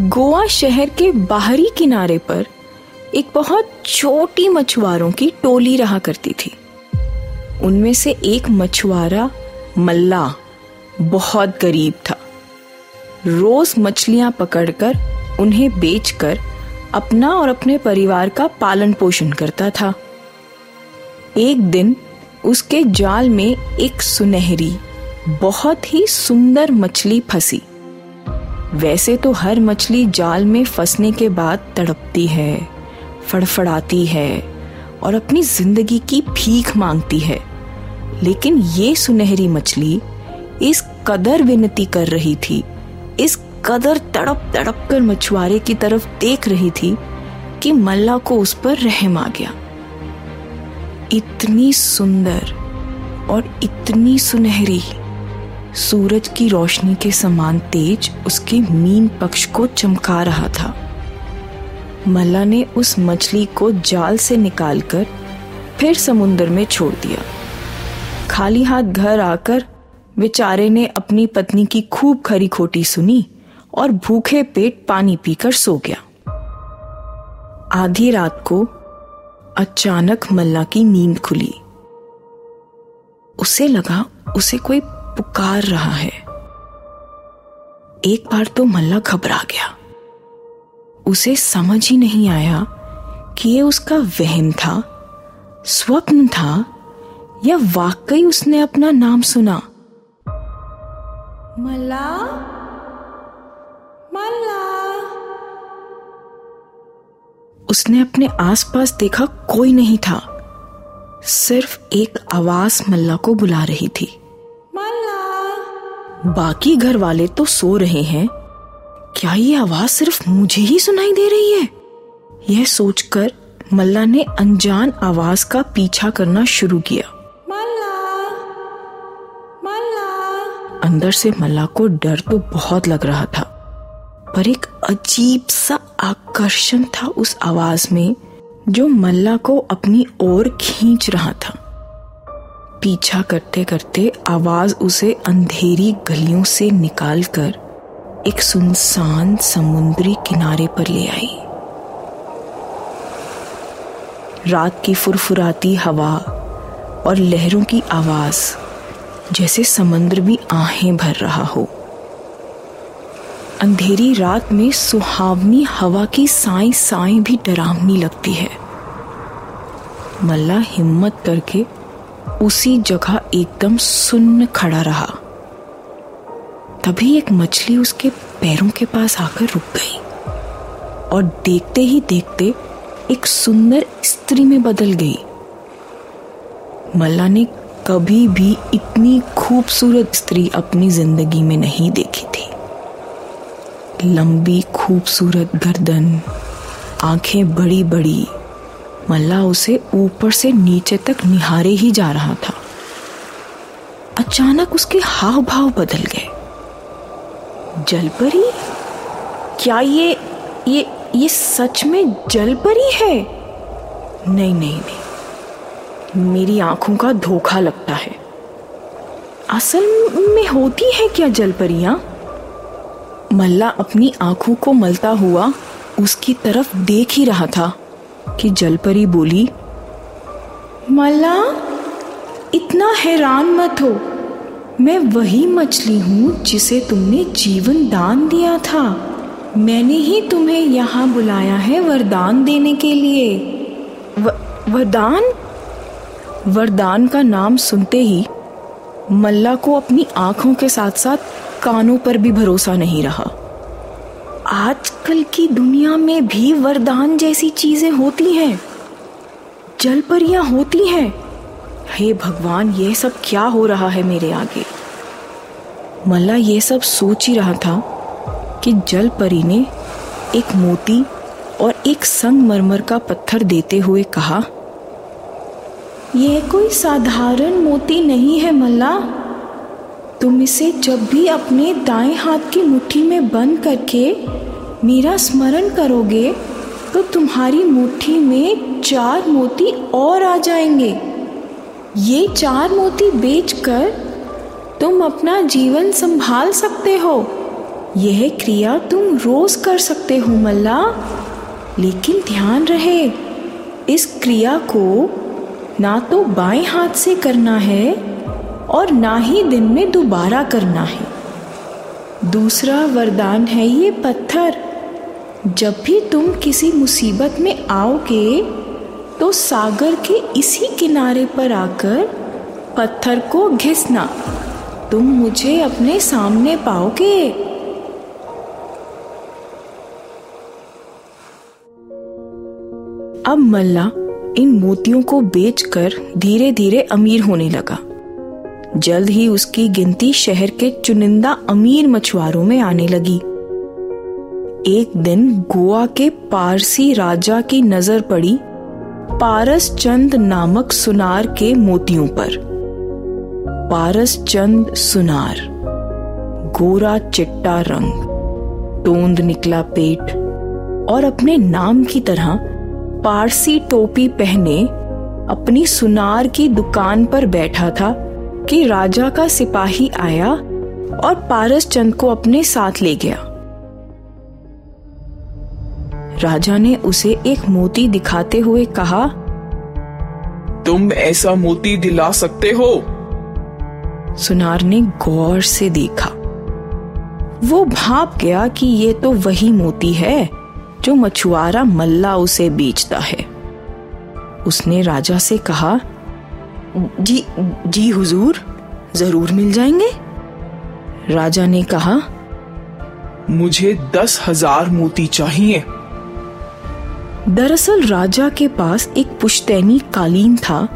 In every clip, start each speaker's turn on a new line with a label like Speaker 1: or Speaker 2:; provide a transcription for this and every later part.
Speaker 1: गोवा शहर के बाहरी किनारे पर एक बहुत छोटी मछुआरों की टोली रहा करती थी। उनमें से एक मछुआरा मल्ला, बहुत गरीब था। रोज मछलियाँ पकड़कर उन्हें बेचकर अपना और अपने परिवार का पालन पोषण करता था। एक दिन उसके जाल में एक सुनहरी, बहुत ही सुंदर मछली फंसी। वैसे तो हर मछली जाल में फंसने के बाद तड़पती है, फड़फड़ाती है और अपनी ज़िंदगी की भीख मांगती है। लेकिन ये सुनहरी मछली इस कदर विनती कर रही थी, इस कदर तड़प तड़प कर मछुआरे की तरफ़ देख रही थी कि मल्ला को उस पर रहम आ गया। इतनी सुंदर और इतनी सुनहरी सूरज की रोशनी के समान तेज उसके मीन पक्ष को चमका रहा था। मल्ला ने उस मछली को जाल से निकालकर फिर समुन्द्र में छोड़ दिया। खाली हाथ घर आकर बेचारे ने अपनी पत्नी की खूब खरी खोटी सुनी और भूखे पेट पानी पीकर सो गया। आधी रात को अचानक मल्ला की नींद खुली। उसे लगा उसे कोई पुकार रहा है। एक बार तो मल्ला घबरा गया। उसे समझ ही नहीं आया कि ये उसका वहम था, स्वप्न था, या वाकई उसने अपना नाम सुना। मल्ला? मल्ला? उसने अपने आसपास देखा कोई नहीं था। सिर्फ़ एक आवाज़ मल्ला को बुला रही थी। बाकी घर वाले तो सो रहे हैं। क्या ये आवाज़ सिर्फ़ मुझे ही सुनाई दे रही है? यह सोचकर मल्ला ने अनजान आवाज़ का पीछा करना शुरू किया। मल्ला मल्ला। अंदर से मल्ला को डर तो बहुत लग रहा था पर एक अजीब सा आकर्षण था उस आवाज़ में जो मल्ला को अपनी ओर खींच रहा था। पीछा करते करते आवाज़ उसे अंधेरी गलियों से निकालकर एक सुनसान समुद्री किनारे पर ले आई। रात की फुरफुराती हवा और लहरों की आवाज़ जैसे समुद्र भी आहें भर रहा हो। अंधेरी रात में सुहावनी हवा की साई साई भी डरावनी लगती है। मल्ला हिम्मत करके उसी जगह एकदम सुन्न खड़ा रहा। तभी एक मछली उसके पैरों के पास आकर रुक गई और देखते ही देखते एक सुंदर स्त्री में बदल गई। मल्ला ने कभी भी इतनी खूबसूरत स्त्री अपनी ज़िंदगी में नहीं देखी थी। लंबी, खूबसूरत गर्दन, आँखें बड़ी बड़ी मल्ला उसे ऊपर से नीचे तक निहारे ही जा रहा था। अचानक उसके हाव भाव बदल गए। जलपरी? क्या ये ये ये सच में जलपरी है? नहीं नहीं नहीं। मेरी आँखों का धोखा लगता है। असल में होती है क्या जलपरियाँ? मल्ला अपनी आँखों को मलता हुआ उसकी तरफ़ देख ही रहा था। कि जलपरी बोली मल्ला इतना हैरान मत हो। मैं वही मछली हूँ जिसे तुमने जीवन दान दिया था। मैंने ही तुम्हें यहाँ बुलाया है वरदान देने के लिए। व, वरदान? वरदान का नाम सुनते ही मल्ला को अपनी आँखों के साथ साथ कानों पर भी भरोसा नहीं रहा। आजकल की दुनिया में भी वरदान जैसी चीज़ें होती हैं। जलपरियाँ होती हैं। हे भगवान ये सब क्या हो रहा है मेरे आगे? मल्ला ये सब सोच ही रहा था कि जल परी ने एक मोती और एक संगमरमर का पत्थर देते हुए कहा, यह कोई साधारण मोती नहीं है मल्ला। तुम इसे जब भी अपने दाएँ हाथ की मुट्ठी में बंद करके मेरा स्मरण करोगे तो तुम्हारी मुट्ठी में चार मोती और आ जाएँगे। ये चार मोती बेचकर तुम अपना जीवन संभाल सकते हो। यह क्रिया तुम रोज कर सकते हो, मल्ला। लेकिन ध्यान रहे, इस क्रिया को ना तो बाएँ हाथ से करना है और ना ही दिन में दोबारा करना है। दूसरा वरदान है ये पत्थर। जब भी तुम किसी मुसीबत में आओगे तो सागर के इसी किनारे पर आकर पत्थर को घिसना। तुम मुझे अपने सामने पाओगे। अब मल्ला इन मोतियों को बेचकर धीरे धीरे अमीर होने लगा। जल्द ही उसकी गिनती शहर के चुनिंदा अमीर मछुआरों में आने लगी। एक दिन गोवा के पारसी राजा की नज़र पड़ी पारस चंद नामक सुनार के मोतियों पर। पारस चंद सुनार, गोरा चिट्टा रंग तोंद निकला पेट और अपने नाम की तरह पारसी टोपी पहने अपनी सुनार की दुकान पर बैठा था। कि राजा का सिपाही आया और पारस चंद को अपने साथ ले गया। राजा ने उसे एक मोती दिखाते हुए कहा
Speaker 2: तुम ऐसा मोती दिला सकते हो?
Speaker 1: सुनार ने गौर से देखा। वो भाप गया कि ये तो वही मोती है जो मछुआरा मल्ला उसे बेचता है। उसने राजा से कहा जी जी हुजूर ज़रूर मिल जाएँगे? राजा ने कहा
Speaker 2: मुझे दस हज़ार मोती चाहिए।
Speaker 1: दरअसल राजा के पास एक पुश्तैनी कालीन था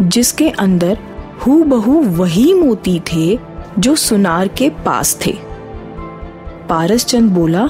Speaker 1: जिसके अंदर हु बहु वही मोती थे जो सुनार के पास थे। पारस चंद बोला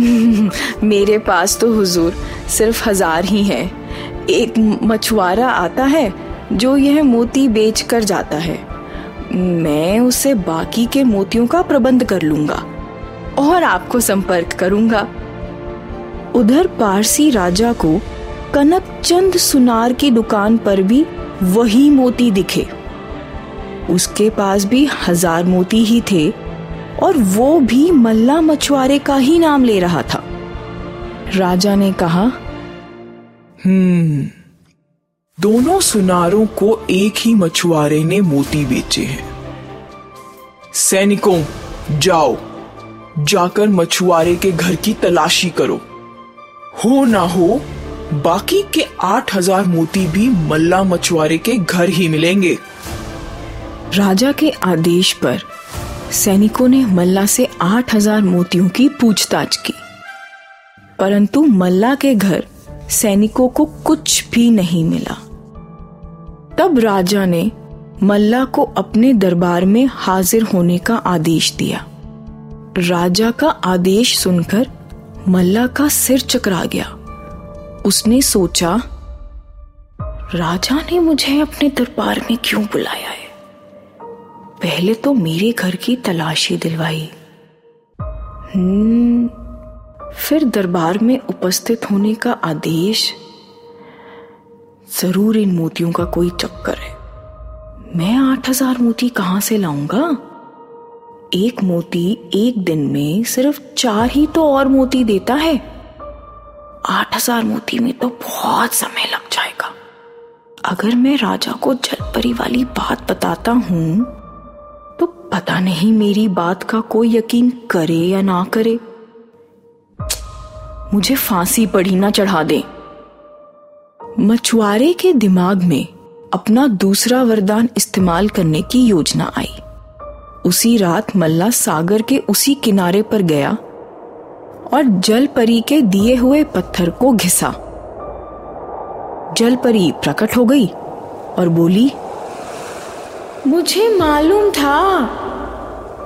Speaker 1: मेरे पास तो हुजूर सिर्फ़ हज़ार ही है। एक मछुआरा आता है जो यह मोती बेच कर जाता है, मैं उसे बाकी के मोतियों का प्रबंध कर लूँगा और आपको संपर्क करूँगा। उधर पारसी राजा को कनक चंद सुनार की दुकान पर भी वही मोती दिखे। उसके पास भी हज़ार मोती ही थे और वो भी मल्ला मछुआरे का ही नाम ले रहा था। राजा ने कहा
Speaker 2: हम्म दोनों सुनारों को एक ही मछुआरे ने मोती बेचे हैं। सैनिकों, जाओ, जाकर मछुआरे के घर की तलाशी करो। हो ना हो, बाकी के आठ हज़ार मोती भी मल्ला मछुआरे के घर ही मिलेंगे।
Speaker 1: राजा के आदेश पर सैनिकों ने मल्ला से आठ हज़ार मोतियों की पूछताछ की। परंतु मल्ला के घर सैनिकों को कुछ भी नहीं मिला। तब राजा ने मल्ला को अपने दरबार में हाजिर होने का आदेश दिया। राजा का आदेश सुनकर मल्ला का सिर चकरा गया। उसने सोचा, राजा ने मुझे अपने दरबार में क्यों बुलाया है? पहले तो मेरे घर की तलाशी दिलवाई। हम्म फिर दरबार में उपस्थित होने का आदेश ज़रूर इन मोतियों का कोई चक्कर है। मैं आठ हज़ार मोती कहाँ से लाऊँगा? एक मोती एक दिन में सिर्फ़ चार ही तो और मोती देता है। आठ हज़ार मोती में तो बहुत समय लग जाएगा। अगर मैं राजा को जलपरी वाली बात बताता हूँ तो पता नहीं मेरी बात का कोई यकीन करे या ना करे। मुझे फांसी पड़ी ना चढ़ा दे। मछुआरे के दिमाग में अपना दूसरा वरदान इस्तेमाल करने की योजना आई। उसी रात मल्ला सागर के उसी किनारे पर गया और जलपरी के दिए हुए पत्थर को घिसा। जलपरी प्रकट हो गई और बोली, मुझे मालूम था,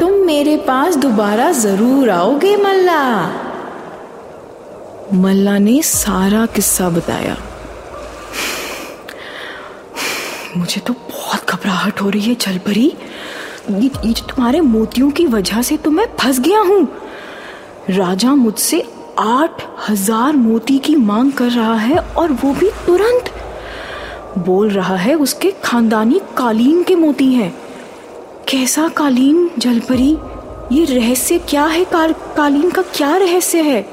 Speaker 1: तुम मेरे पास दोबारा ज़रूर आओगे मल्ला। मल्ला ने सारा किस्सा बताया। मुझे तो बहुत घबराहट हो रही है जलपरी ये, ये तुम्हारे मोतियों की वजह से तो मैं फंस गया हूँ। राजा मुझसे आठ हज़ार मोती की मांग कर रहा है और वो भी तुरंत। बोल रहा है उसके खानदानी कालीन के मोती हैं। कैसा कालीन जलपरी ये रहस्य क्या है? काल, कालीन का क्या रहस्य है?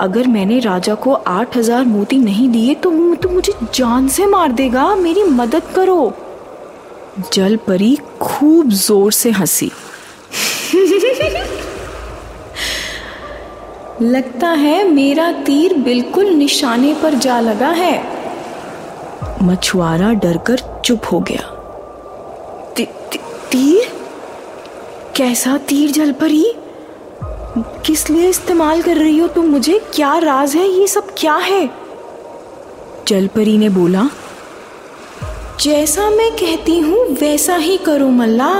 Speaker 1: अगर मैंने राजा को आठ हज़ार मोती नहीं दिए तो, तो मुझे जान से मार देगा। मेरी मदद करो। जल परी खूब ज़ोर से हँसी। लगता है मेरा तीर बिल्कुल निशाने पर जा लगा है। मछुआरा डरकर चुप हो गया। ती, ती, तीर? कैसा तीर जल परी? किस लिए इस्तेमाल कर रही हो तुम मुझे? क्या राज है? ये सब क्या है? जलपरी ने बोला, जैसा मैं कहती हूँ, वैसा ही करो मल्ला।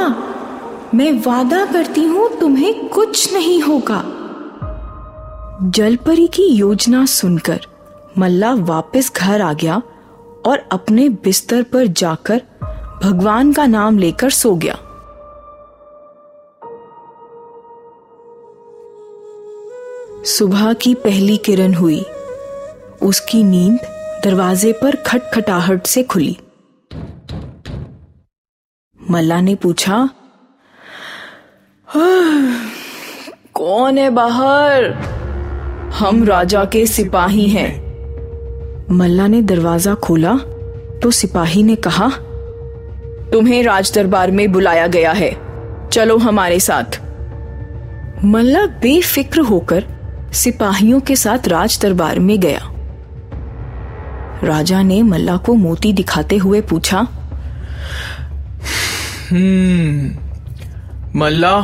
Speaker 1: मैं वादा करती हूँ, तुम्हें कुछ नहीं होगा। जलपरी की योजना सुनकर मल्ला वापस घर आ गया और अपने बिस्तर पर जाकर भगवान का नाम लेकर सो गया। सुबह की पहली किरण हुई। उसकी नींद दरवाजे पर खटखटाहट से खुली। मल्ला ने पूछा कौन है बाहर? हम राजा के सिपाही हैं। मल्ला ने दरवाज़ा खोला तो सिपाही ने कहा, तुम्हें राज दरबार में बुलाया गया है। चलो हमारे साथ। मल्ला बेफिक्र होकर सिपाहियों के साथ राज दरबार में गया। राजा ने मल्ला को मोती दिखाते हुए पूछा
Speaker 2: हम्म मल्ला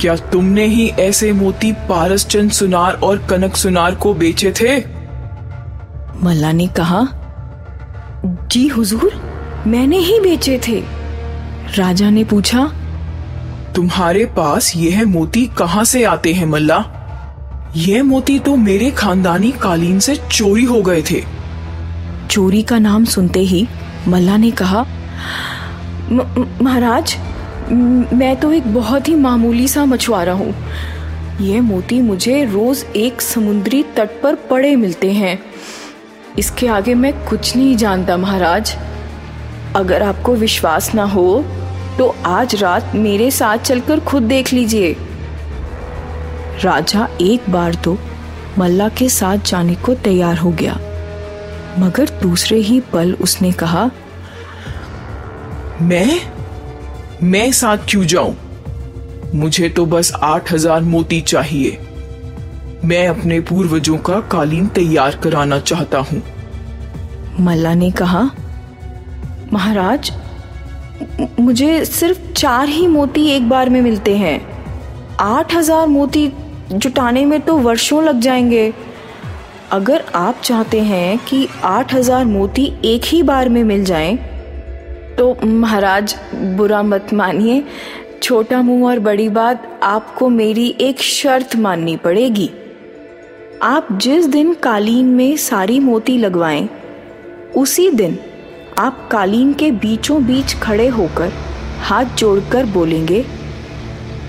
Speaker 2: क्या तुमने ही ऐसे मोती पारसचंद सुनार और कनक सुनार को बेचे थे?
Speaker 1: मल्ला ने कहा जी हुजूर मैंने ही बेचे थे। राजा ने पूछा
Speaker 2: तुम्हारे पास यह मोती कहाँ से आते हैं मल्ला? ये मोती तो मेरे खानदानी कालीन से चोरी हो गए थे।
Speaker 1: चोरी का नाम सुनते ही मल्ला ने कहा महाराज मैं तो एक बहुत ही मामूली सा मछुआरा हूँ। ये मोती मुझे रोज एक समुद्री तट पर पड़े मिलते हैं। इसके आगे मैं कुछ नहीं जानता, महाराज। अगर आपको विश्वास ना हो तो आज रात मेरे साथ चलकर खुद देख लीजिए। राजा एक बार तो मल्ला के साथ जाने को तैयार हो गया। मगर दूसरे ही पल उसने कहा
Speaker 2: मैं? मैं साथ क्यों जाऊँ? मुझे तो बस आठ हज़ार मोती चाहिए। मैं अपने पूर्वजों का कालीन तैयार कराना चाहता हूँ।
Speaker 1: मल्ला ने कहा महाराज मुझे सिर्फ़ चार ही मोती एक बार में मिलते हैं। आठ हज़ार मोती जुटाने में तो वर्षों लग जाएँगे। अगर आप चाहते हैं कि आठ हज़ार मोती एक ही बार में मिल जाएँ, तो महाराज बुरा मत मानिए। छोटा मुँह और बड़ी बात आपको मेरी एक शर्त माननी पड़ेगी। आप जिस दिन कालीन में सारी मोती लगवाएँ, उसी दिन आप कालीन के बीचों बीच खड़े होकर हाथ जोड़कर बोलेंगे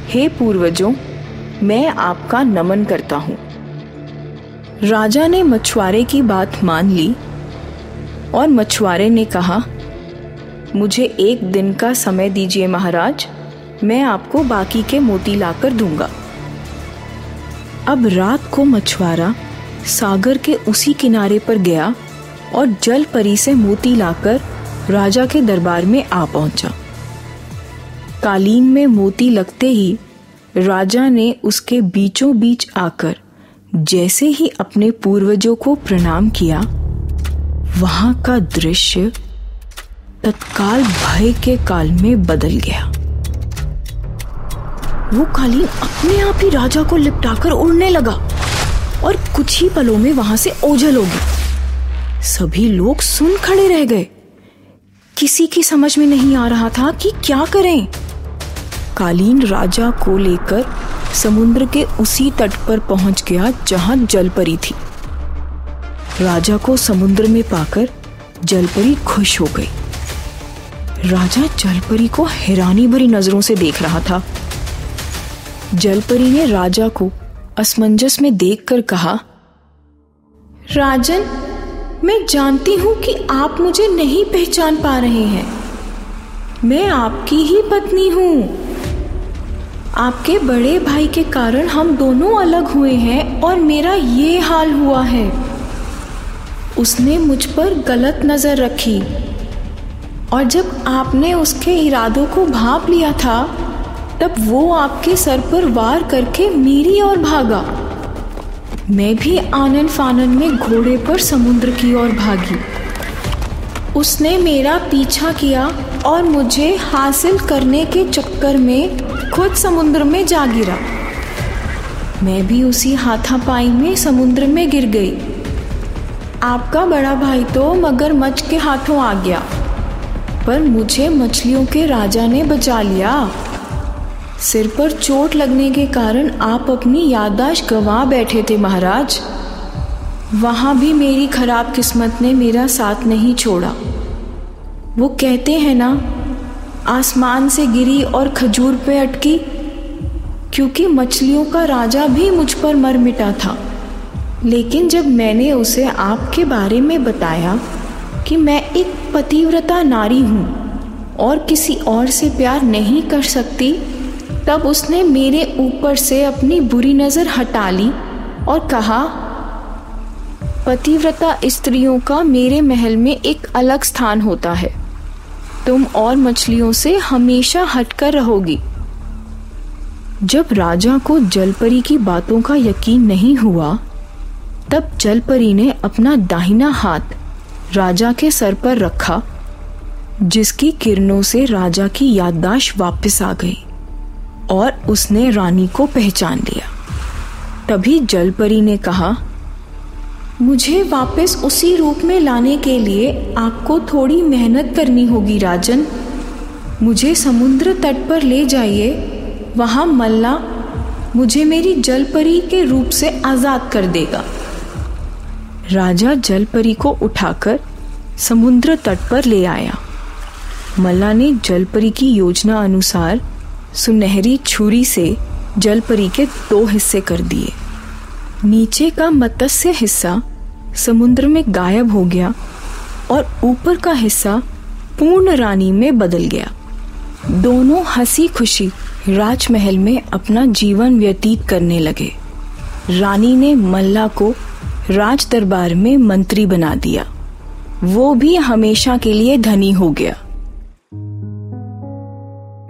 Speaker 1: हे पूर्वजों मैं आपका नमन करता हूँ। राजा ने मछुआरे की बात मान ली और मछुआरे ने कहा, मुझे एक दिन का समय दीजिए महाराज, मैं आपको बाकी के मोती लाकर दूँगा। अब रात को मछुआरा सागर के उसी किनारे पर गया और जल परी से मोती लाकर राजा के दरबार में आ पहुँचा। कालीन में मोती लगते ही राजा ने उसके बीचों बीच आकर जैसे ही अपने पूर्वजों को प्रणाम किया, वहाँ का दृश्य तत्काल भय के काल में बदल गया। वो कालीन अपने आप ही राजा को लिपटाकर उड़ने लगा और कुछ ही पलों में वहाँ से ओझल हो गया। सभी लोग सुन खड़े रह गए। किसी की समझ में नहीं आ रहा था कि क्या करें। कालीन राजा को लेकर समुद्र के उसी तट पर पहुँच गया जहाँ जलपरी थी। राजा को समुद्र में पाकर जलपरी खुश हो गई। राजा जलपरी को हैरानी भरी नज़रों से देख रहा था। जलपरी ने राजा को असमंजस में देखकर कहा, राजन, मैं जानती हूँ कि आप मुझे नहीं पहचान पा रहे हैं। मैं आपकी ही पत्नी हूँ। आपके बड़े भाई के कारण हम दोनों अलग हुए हैं और मेरा ये हाल हुआ है। उसने मुझ पर गलत नज़र रखी। और जब आपने उसके इरादों को भाप लिया था, तब वो आपके सर पर वार करके मेरी ओर भागा। मैं भी आनन फानन में घोड़े पर समुद्र की ओर भागी। उसने मेरा पीछा किया और मुझे हासिल करने के चक्कर में खुद समुद्र में जा गिरा। मैं भी उसी हाथापाई में समुद्र में गिर गई। आपका बड़ा भाई तो मगरमच्छ के हाथों आ गया, पर मुझे मछलियों के राजा ने बचा लिया। सिर पर चोट लगने के कारण आप अपनी याददाश्त गंवा बैठे थे, महाराज। वहाँ भी मेरी खराब किस्मत ने मेरा साथ नहीं छोड़ा। वो कहते हैं ना आसमान से गिरी और खजूर पे अटकी, क्योंकि मछलियों का राजा भी मुझ पर मर मिटा था। लेकिन जब मैंने उसे आपके बारे में बताया कि मैं एक पतिव्रता नारी हूँ और किसी और से प्यार नहीं कर सकती, तब उसने मेरे ऊपर से अपनी बुरी नज़र हटा ली और कहा, पतिव्रता स्त्रियों का मेरे महल में एक अलग स्थान होता है। तुम और मछलियों से हमेशा हटकर रहोगी। जब राजा को जलपरी की बातों का यकीन नहीं हुआ, तब जलपरी ने अपना दाहिना हाथ राजा के सर पर रखा, जिसकी किरणों से राजा की याददाश्त वापस आ गई और उसने रानी को पहचान लिया। तभी जलपरी ने कहा मुझे वापस उसी रूप में लाने के लिए आपको थोड़ी मेहनत करनी होगी, राजन। मुझे समुद्र तट पर ले जाइए। वहाँ मल्ला मुझे मेरी जलपरी के रूप से आज़ाद कर देगा। राजा जलपरी को उठाकर समुद्र तट पर ले आया। मल्ला ने जलपरी की योजना अनुसार सुनहरी छुरी से जलपरी के दो हिस्से कर दिए। नीचे का मत्स्य हिस्सा समुद्र में गायब हो गया और ऊपर का हिस्सा पूर्ण रानी में बदल गया। दोनों हँसी खुशी राजमहल में अपना जीवन व्यतीत करने लगे। रानी ने मल्ला को राज दरबार में मंत्री बना दिया। वो भी हमेशा के लिए धनी हो गया।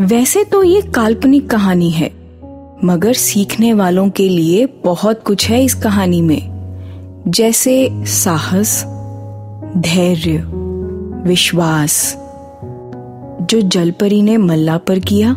Speaker 1: वैसे तो ये काल्पनिक कहानी है, मगर सीखने वालों के लिए बहुत कुछ है इस कहानी में। जैसे साहस धैर्य विश्वास जो जलपरी ने मल्ला पर किया